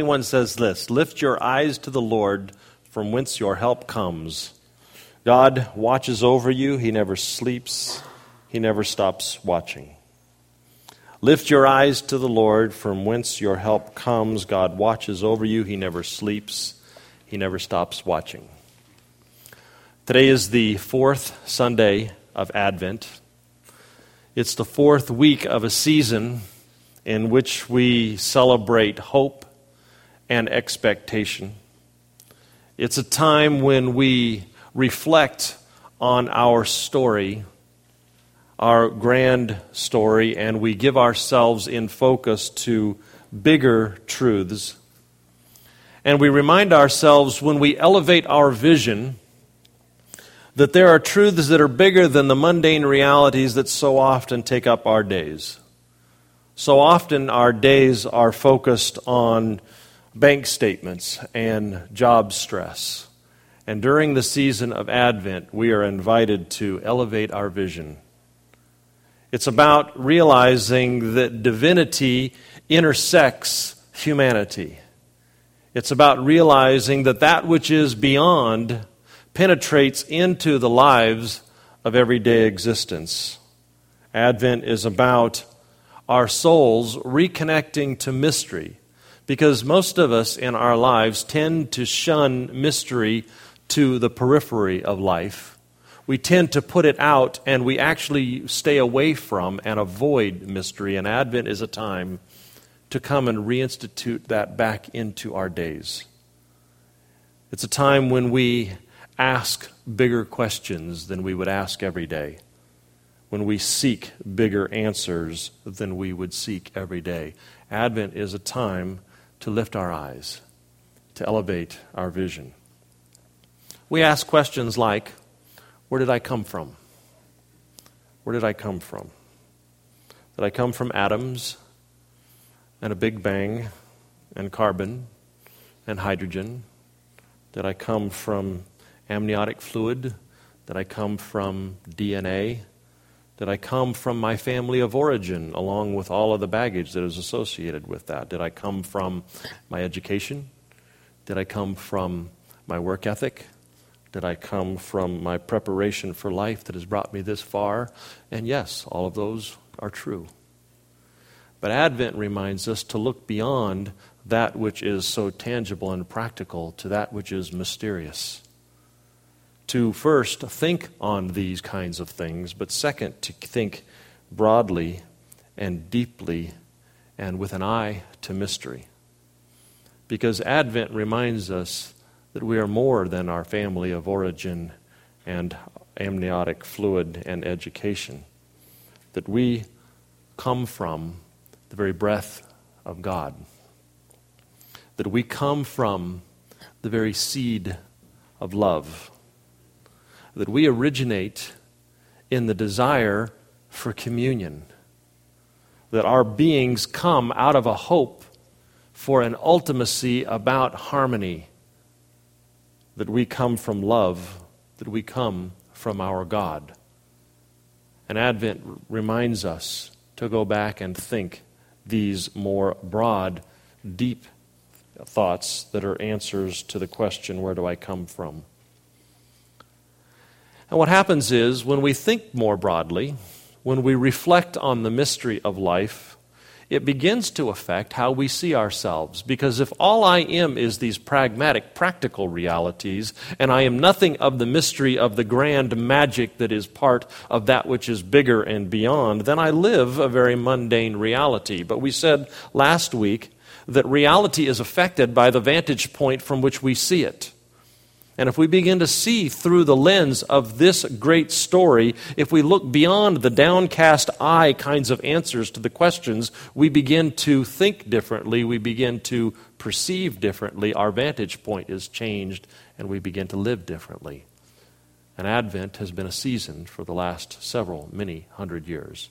21 says this Lift your eyes to the Lord, from whence your help comes. God watches over you, He never sleeps, He never stops watching. Lift your eyes to the Lord, from whence your help comes. God watches over you, He never sleeps, He never stops watching. Today is the fourth Sunday of Advent. It's the fourth week of a season in which we celebrate hope and expectation. It's a time when we reflect on our story, our grand story, and we give ourselves in focus to bigger truths. And we remind ourselves when we elevate our vision that there are truths that are bigger than the mundane realities that so often take up our days. So often our days are focused on bank statements and job stress. And during the season of Advent, we are invited to elevate our vision. It's about realizing that divinity intersects humanity. It's about realizing that that which is beyond penetrates into the lives of everyday existence. Advent is about our souls reconnecting to mystery because most of us in our lives tend to shun mystery to the periphery of life. We tend to put it out and we actually stay away from and avoid mystery. And Advent is a time to come and reinstitute that back into our days. It's a time when we ask bigger questions than we would ask every day, when we seek bigger answers than we would seek every day. Advent is a time to lift our eyes, to elevate our vision. We ask questions like Where did I come from? Where did I come from? Did I come from atoms and a big bang and carbon and hydrogen? Did I come from amniotic fluid? Did I come from DNA? Did I come from my family of origin along with all of the baggage that is associated with that? Did I come from my education? Did I come from my work ethic? Did I come from my preparation for life that has brought me this far? And yes, all of those are true. But Advent reminds us to look beyond that which is so tangible and practical to that which is mysterious to first think on these kinds of things, but second, to think broadly and deeply and with an eye to mystery. Because Advent reminds us that we are more than our family of origin and amniotic fluid and education, that we come from the very breath of God, that we come from the very seed of love that we originate in the desire for communion, that our beings come out of a hope for an ultimacy about harmony, that we come from love, that we come from our God. And Advent reminds us to go back and think these more broad, deep thoughts that are answers to the question, Where do I come from? And what happens is when we think more broadly, when we reflect on the mystery of life, it begins to affect how we see ourselves. Because if all I am is these pragmatic, practical realities, and I am nothing of the mystery of the grand magic that is part of that which is bigger and beyond, then I live a very mundane reality. But we said last week that reality is affected by the vantage point from which we see it. And if we begin to see through the lens of this great story, if we look beyond the downcast eye kinds of answers to the questions, we begin to think differently, we begin to perceive differently, our vantage point is changed, and we begin to live differently. And Advent has been a season for the last several, many hundred years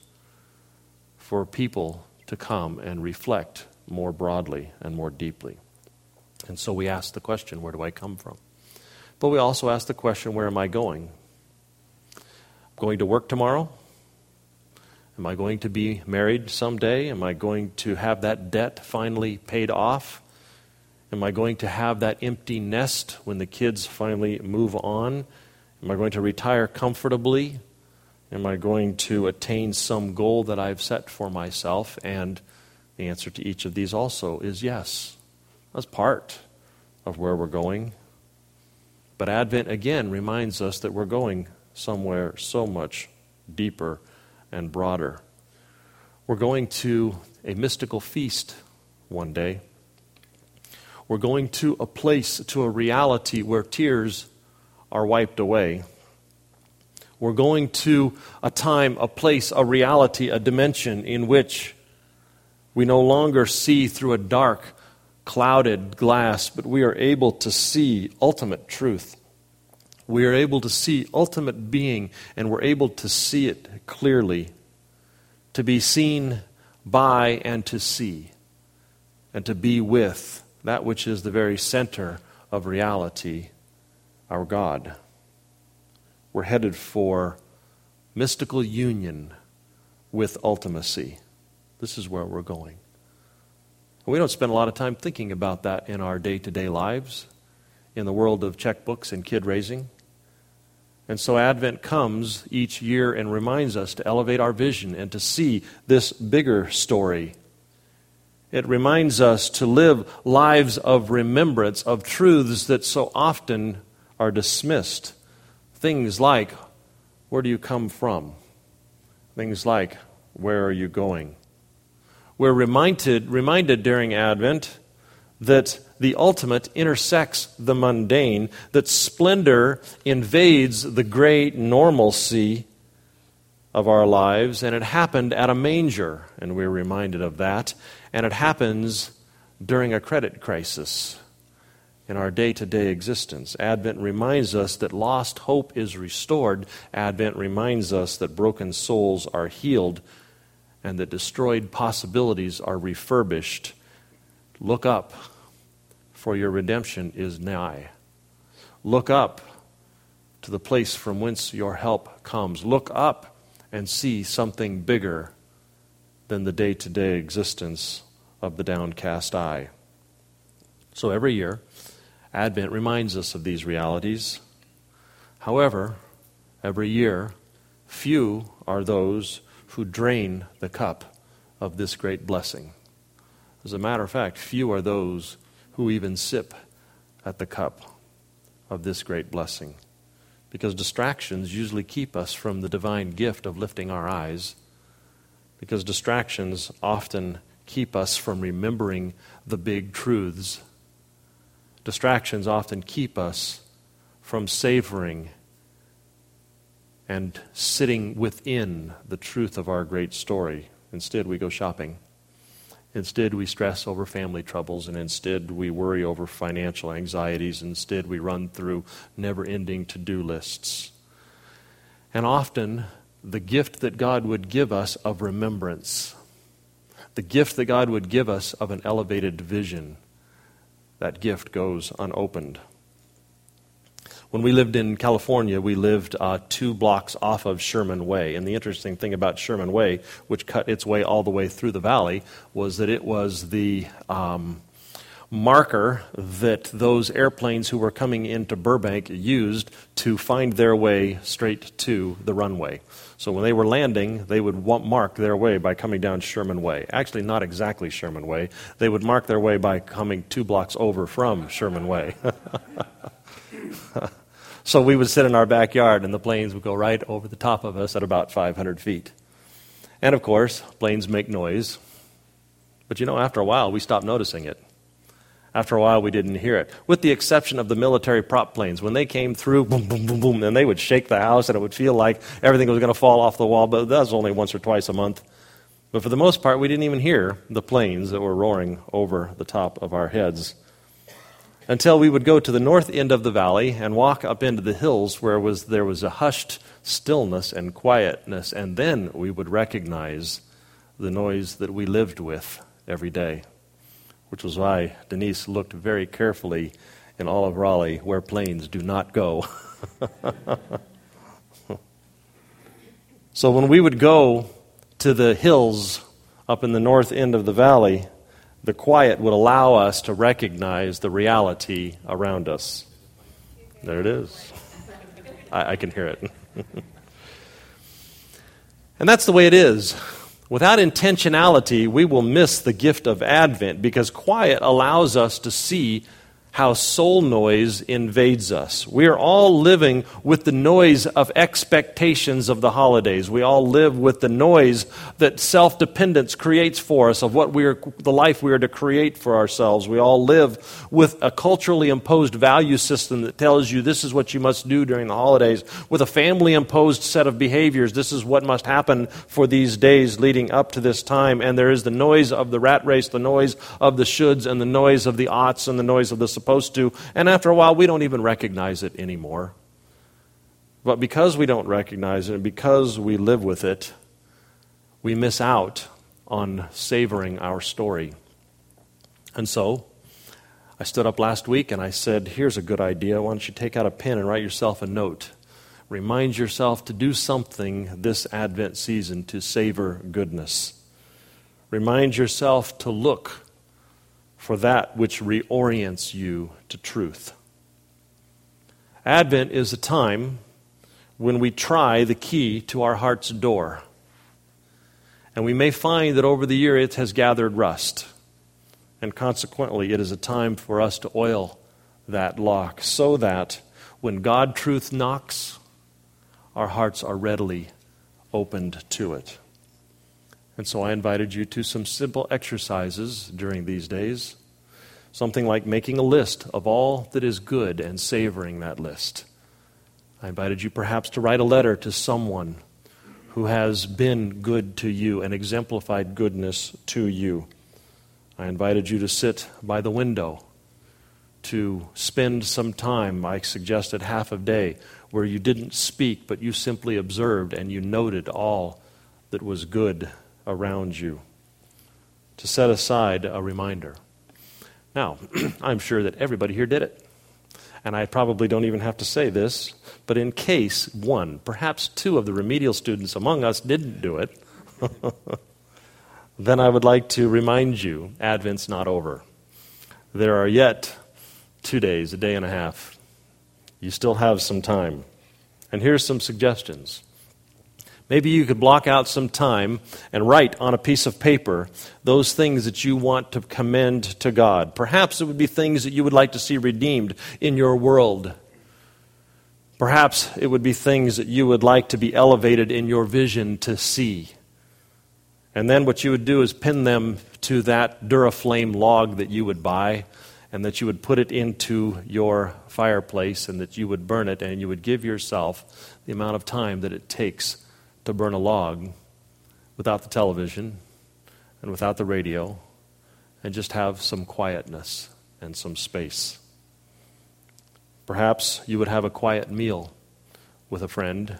for people to come and reflect more broadly and more deeply. And so we ask the question where do I come from? But we also ask the question where am I going? I'm going to work tomorrow? Am I going to be married someday? Am I going to have that debt finally paid off? Am I going to have that empty nest when the kids finally move on? Am I going to retire comfortably? Am I going to attain some goal that I've set for myself? And the answer to each of these also is yes. That's part of where we're going. But Advent again reminds us that we're going somewhere so much deeper and broader. We're going to a mystical feast one day. We're going to a place, to a reality where tears are wiped away. We're going to a time, a place, a reality, a dimension in which we no longer see through a dark, clouded glass, but we are able to see ultimate truth. We are able to see ultimate being, and we're able to see it clearly, to be seen by and to see, and to be with that which is the very center of reality, our God. We're headed for mystical union with ultimacy. This is where we're going. We don't spend a lot of time thinking about that in our day to day lives, in the world of checkbooks and kid raising. And so Advent comes each year and reminds us to elevate our vision and to see this bigger story it reminds us to live lives of remembrance of truths that so often are dismissed. Things like, where do you come from? Things like, where are you going? We're reminded, reminded during Advent that the ultimate intersects the mundane, that splendor invades the great normalcy of our lives, and it happened at a manger, and we're reminded of that. And it happens during a credit crisis in our day to day existence. Advent reminds us that lost hope is restored. Advent reminds us that broken souls are healed and that destroyed possibilities are refurbished. Look up, for your redemption is nigh. Look up to the place from whence your help comes. Look up and see something bigger than the day to day existence of the downcast eye. So every year, Advent reminds us of these realities. However, every year, few are those who drain the cup of this great blessing. As a matter of fact, few are those who even sip at the cup of this great blessing. Because distractions usually keep us from the divine gift of lifting our eyes because distractions often keep us from remembering the big truths. Distractions often keep us from savoring and sitting within the truth of our great story. Instead, we go shopping. Instead, we stress over family troubles, and instead, we worry over financial anxieties. Instead, we run through never ending to do lists. And often, the gift that God would give us of remembrance, the gift that God would give us of an elevated vision, that gift goes unopened. When we lived in California, we lived uh, two blocks off of Sherman Way. And the interesting thing about Sherman Way, which cut its way all the way through the valley, was that it was the um, marker that those airplanes who were coming into Burbank used to find their way straight to the runway. So when they were landing, they would mark their way by coming down Sherman Way. Actually, not exactly Sherman Way. They would mark their way by coming two blocks over from Sherman Way. so we would sit in our backyard, and the planes would go right over the top of us at about 500 feet. And of course, planes make noise. But you know, after a while, we stopped noticing it. After a while, we didn't hear it, with the exception of the military prop planes. When they came through, boom, boom, boom, boom, and they would shake the house, and it would feel like everything was going to fall off the wall, but that was only once or twice a month. But for the most part, we didn't even hear the planes that were roaring over the top of our heads. Until we would go to the north end of the valley and walk up into the hills where was, there was a hushed stillness and quietness, and then we would recognize the noise that we lived with every day which was why Denise looked very carefully in all of Raleigh where planes do not go. so when we would go to the hills up in the north end of the valley, the quiet would allow us to recognize the reality around us. There it is. I, I can hear it. and that's the way it is. Without intentionality, we will miss the gift of Advent because quiet allows us to see how soul noise invades us. We are all living with the noise of expectations of the holidays. We all live with the noise that self dependence creates for us of what we are, the life we are to create for ourselves. We all live with a culturally imposed value system that tells you this is what you must do during the holidays, with a family imposed set of behaviors. This is what must happen for these days leading up to this time. And there is the noise of the rat race, the noise of the shoulds, and the noise of the oughts, and the noise of the supposed to. And after a while, we don't even recognize it anymore. But because we don't recognize it and because we live with it, we miss out on savoring our story. And so, I stood up last week and I said, Here's a good idea. Why don't you take out a pen and write yourself a note? Remind yourself to do something this Advent season to savor goodness. Remind yourself to look for that which reorients you to truth. Advent is a time when we try the key to our heart's door. And we may find that over the year it has gathered rust. And consequently, it is a time for us to oil that lock so that when God truth knocks, our hearts are readily opened to it. And so I invited you to some simple exercises during these days. Something like making a list of all that is good and savoring that list. I invited you perhaps to write a letter to someone who has been good to you and exemplified goodness to you. I invited you to sit by the window, to spend some time, I suggested half a day, where you didn't speak, but you simply observed and you noted all that was good around you. To set aside a reminder. Now, I'm sure that everybody here did it. And I probably don't even have to say this, but in case one, perhaps two of the remedial students among us didn't do it, then I would like to remind you Advent's not over. There are yet two days, a day and a half. You still have some time. And here's some suggestions. Maybe you could block out some time and write on a piece of paper those things that you want to commend to God. Perhaps it would be things that you would like to see redeemed in your world. Perhaps it would be things that you would like to be elevated in your vision to see. And then what you would do is pin them to that Duraflame log that you would buy and that you would put it into your fireplace and that you would burn it and you would give yourself the amount of time that it takes to burn a log without the television and without the radio and just have some quietness and some space. Perhaps you would have a quiet meal with a friend,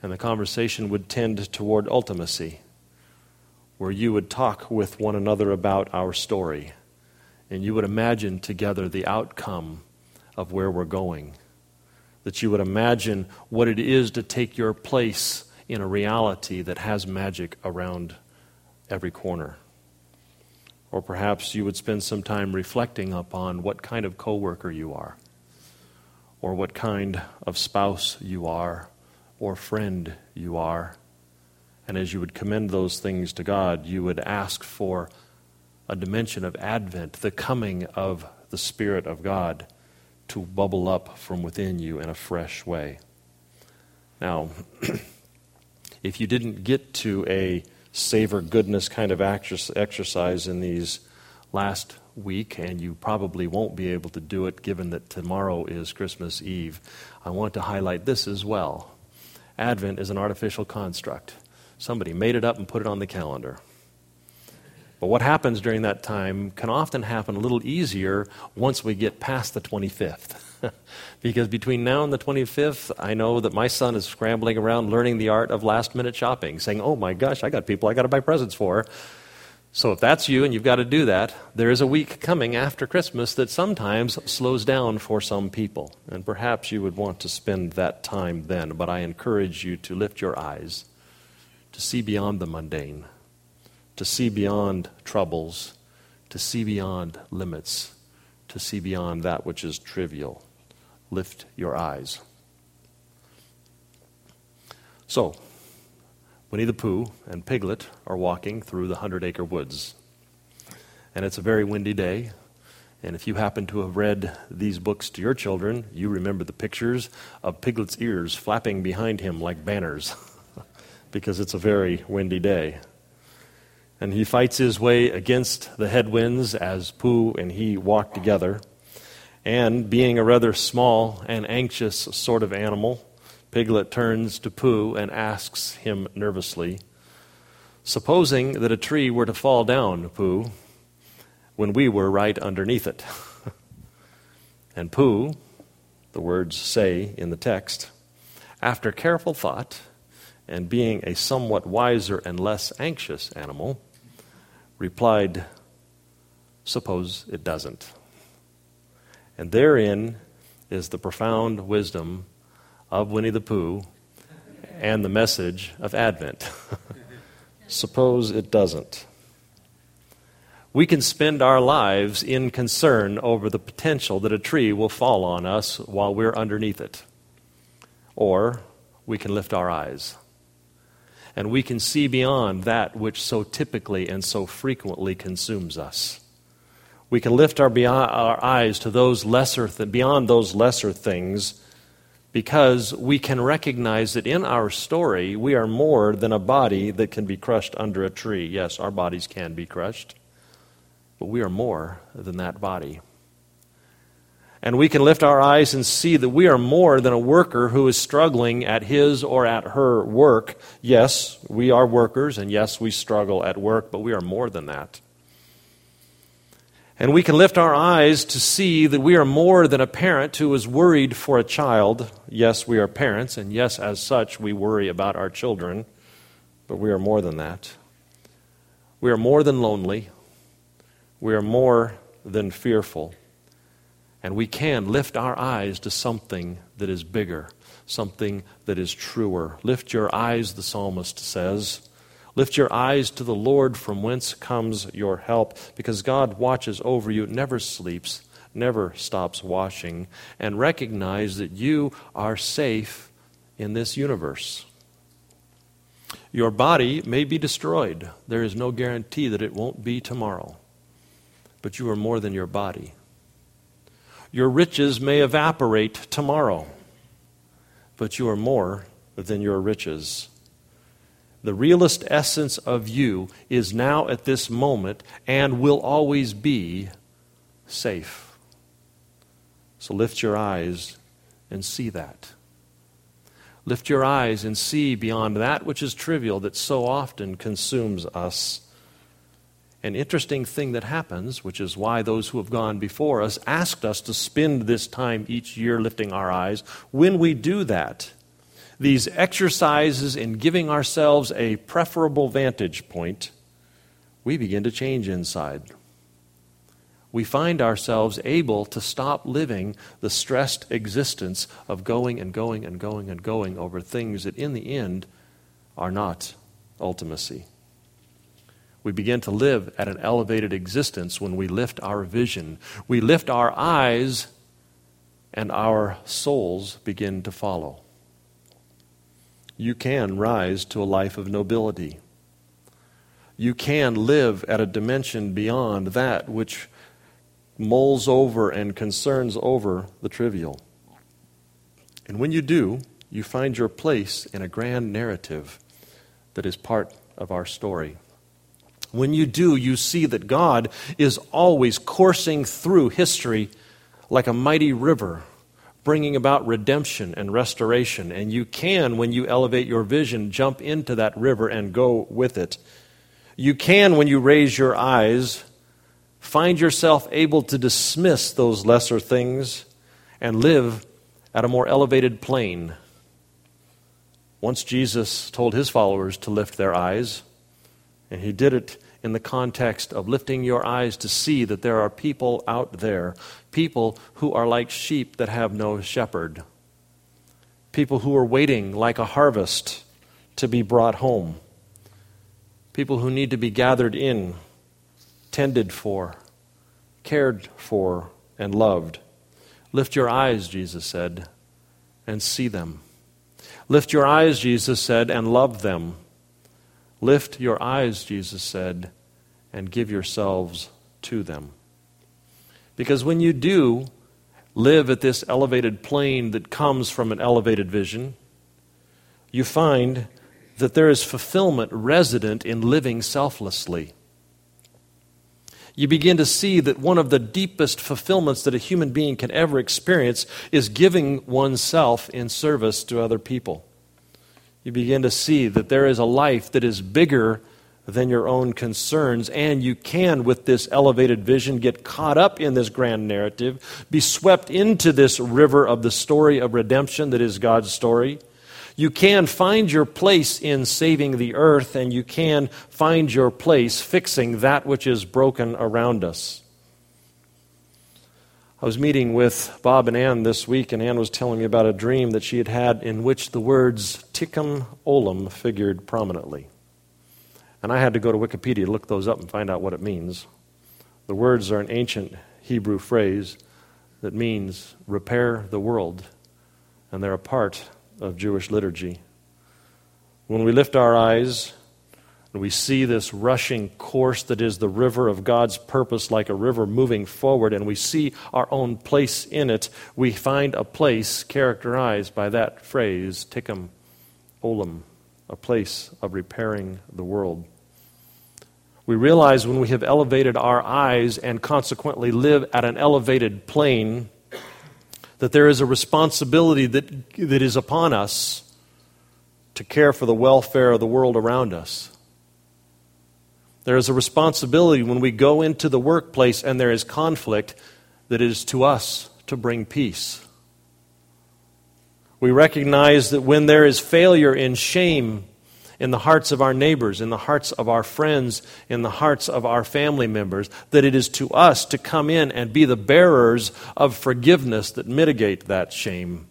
and the conversation would tend toward ultimacy, where you would talk with one another about our story, and you would imagine together the outcome of where we're going. That you would imagine what it is to take your place in a reality that has magic around every corner. Or perhaps you would spend some time reflecting upon what kind of coworker you are, or what kind of spouse you are, or friend you are. And as you would commend those things to God, you would ask for a dimension of Advent, the coming of the Spirit of God to bubble up from within you in a fresh way. Now, if you didn't get to a savor goodness kind of exercise in these last week, and you probably won't be able to do it given that tomorrow is Christmas Eve, I want to highlight this as well. Advent is an artificial construct. Somebody made it up and put it on the calendar. But what happens during that time can often happen a little easier once we get past the 25th. because between now and the 25th, I know that my son is scrambling around learning the art of last minute shopping, saying, Oh my gosh, I got people I got to buy presents for. So if that's you and you've got to do that, there is a week coming after Christmas that sometimes slows down for some people. And perhaps you would want to spend that time then. But I encourage you to lift your eyes, to see beyond the mundane, to see beyond troubles, to see beyond limits, to see beyond that which is trivial. Lift your eyes. So, Winnie the Pooh and Piglet are walking through the Hundred Acre Woods. And it's a very windy day. And if you happen to have read these books to your children, you remember the pictures of Piglet's ears flapping behind him like banners because it's a very windy day. And he fights his way against the headwinds as Pooh and he walk together. And being a rather small and anxious sort of animal, Piglet turns to Pooh and asks him nervously, Supposing that a tree were to fall down, Pooh, when we were right underneath it. and Pooh, the words say in the text, after careful thought and being a somewhat wiser and less anxious animal, replied, Suppose it doesn't. And therein is the profound wisdom of Winnie the Pooh and the message of Advent. Suppose it doesn't. We can spend our lives in concern over the potential that a tree will fall on us while we're underneath it. Or we can lift our eyes and we can see beyond that which so typically and so frequently consumes us. We can lift our, beyond, our eyes to those lesser th- beyond those lesser things because we can recognize that in our story we are more than a body that can be crushed under a tree. Yes, our bodies can be crushed, but we are more than that body. And we can lift our eyes and see that we are more than a worker who is struggling at his or at her work. Yes, we are workers, and yes, we struggle at work, but we are more than that. And we can lift our eyes to see that we are more than a parent who is worried for a child. Yes, we are parents, and yes, as such, we worry about our children, but we are more than that. We are more than lonely. We are more than fearful. And we can lift our eyes to something that is bigger, something that is truer. Lift your eyes, the psalmist says. Lift your eyes to the Lord from whence comes your help, because God watches over you, never sleeps, never stops watching, and recognize that you are safe in this universe. Your body may be destroyed. There is no guarantee that it won't be tomorrow. But you are more than your body. Your riches may evaporate tomorrow, but you are more than your riches. The realist essence of you is now at this moment and will always be safe. So lift your eyes and see that. Lift your eyes and see beyond that which is trivial that so often consumes us an interesting thing that happens, which is why those who have gone before us asked us to spend this time each year lifting our eyes. When we do that, these exercises in giving ourselves a preferable vantage point, we begin to change inside. We find ourselves able to stop living the stressed existence of going and going and going and going over things that in the end are not ultimacy. We begin to live at an elevated existence when we lift our vision. We lift our eyes, and our souls begin to follow. You can rise to a life of nobility. You can live at a dimension beyond that which mulls over and concerns over the trivial. And when you do, you find your place in a grand narrative that is part of our story. When you do, you see that God is always coursing through history like a mighty river, bringing about redemption and restoration. And you can, when you elevate your vision, jump into that river and go with it. You can, when you raise your eyes, find yourself able to dismiss those lesser things and live at a more elevated plane. Once Jesus told his followers to lift their eyes, and he did it in the context of lifting your eyes to see that there are people out there, people who are like sheep that have no shepherd, people who are waiting like a harvest to be brought home, people who need to be gathered in tended for, cared for, and loved. Lift your eyes, Jesus said, and see them. Lift your eyes, Jesus said, and love them. Lift your eyes, Jesus said, and give yourselves to them. Because when you do live at this elevated plane that comes from an elevated vision, you find that there is fulfillment resident in living selflessly. You begin to see that one of the deepest fulfillments that a human being can ever experience is giving oneself in service to other people. You begin to see that there is a life that is bigger than your own concerns, and you can, with this elevated vision, get caught up in this grand narrative, be swept into this river of the story of redemption that is God's story you can find your place in saving the earth, and you can find your place fixing that which is broken around us. I was meeting with Bob and Ann this week, and Ann was telling me about a dream that she had had in which the words Tikkun Olam figured prominently. And I had to go to Wikipedia to look those up and find out what it means. The words are an ancient Hebrew phrase that means repair the world, and they're a part of Jewish liturgy. When we lift our eyes we see this rushing course that is the river of God's purpose, like a river moving forward, and we see our own place in it, we find a place characterized by that phrase, Tikkun Olam, a place of repairing the world. We realize when we have elevated our eyes and consequently live at an elevated plane that there is a responsibility that, that is upon us to care for the welfare of the world around us. There is a responsibility when we go into the workplace and there is conflict that it is to us to bring peace. We recognize that when there is failure in shame, in the hearts of our neighbors, in the hearts of our friends, in the hearts of our family members, that it is to us to come in and be the bearers of forgiveness that mitigate that shame,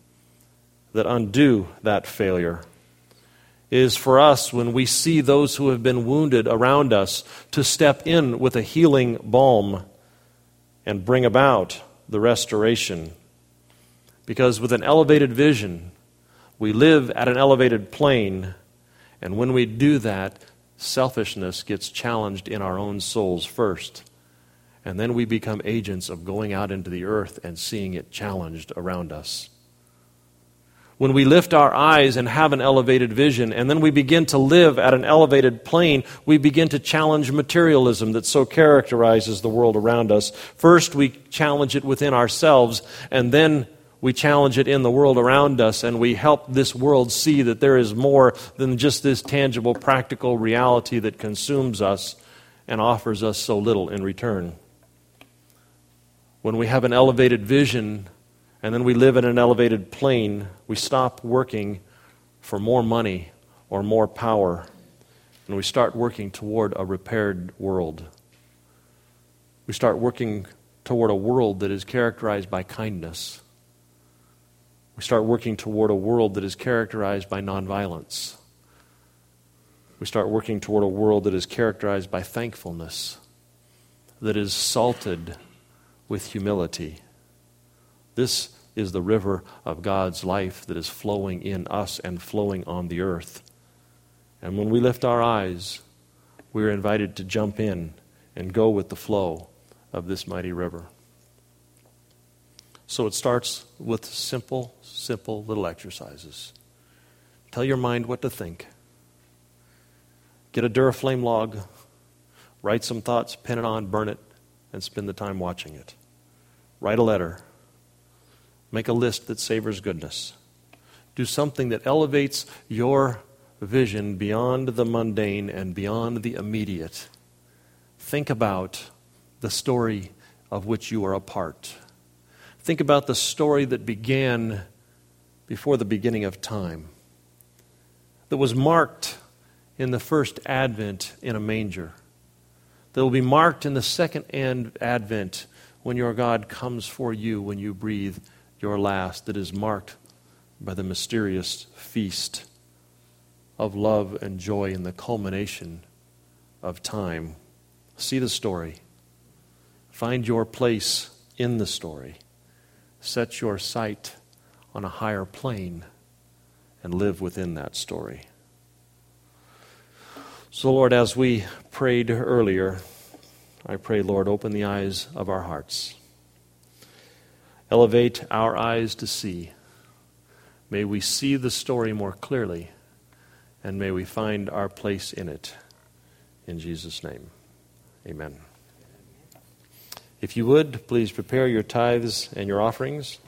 that undo that failure. Is for us, when we see those who have been wounded around us, to step in with a healing balm and bring about the restoration. Because with an elevated vision, we live at an elevated plane and when we do that, selfishness gets challenged in our own souls first. And then we become agents of going out into the earth and seeing it challenged around us. When we lift our eyes and have an elevated vision, and then we begin to live at an elevated plane, we begin to challenge materialism that so characterizes the world around us. First, we challenge it within ourselves, and then we challenge it in the world around us and we help this world see that there is more than just this tangible, practical reality that consumes us and offers us so little in return. When we have an elevated vision and then we live in an elevated plane, we stop working for more money or more power and we start working toward a repaired world. We start working toward a world that is characterized by kindness we start working toward a world that is characterized by nonviolence. We start working toward a world that is characterized by thankfulness, that is salted with humility. This is the river of God's life that is flowing in us and flowing on the earth. And when we lift our eyes, we are invited to jump in and go with the flow of this mighty river. So it starts with simple, simple little exercises. Tell your mind what to think. Get a Duraflame log, write some thoughts, pin it on, burn it, and spend the time watching it. Write a letter. Make a list that savors goodness. Do something that elevates your vision beyond the mundane and beyond the immediate. Think about the story of which you are a part. Think about the story that began before the beginning of time, that was marked in the first advent in a manger, that will be marked in the second advent when your God comes for you when you breathe your last, that is marked by the mysterious feast of love and joy in the culmination of time. See the story. Find your place in the story. Set your sight on a higher plane and live within that story. So, Lord, as we prayed earlier, I pray, Lord, open the eyes of our hearts. Elevate our eyes to see. May we see the story more clearly, and may we find our place in it. In Jesus' name, amen. If you would, please prepare your tithes and your offerings.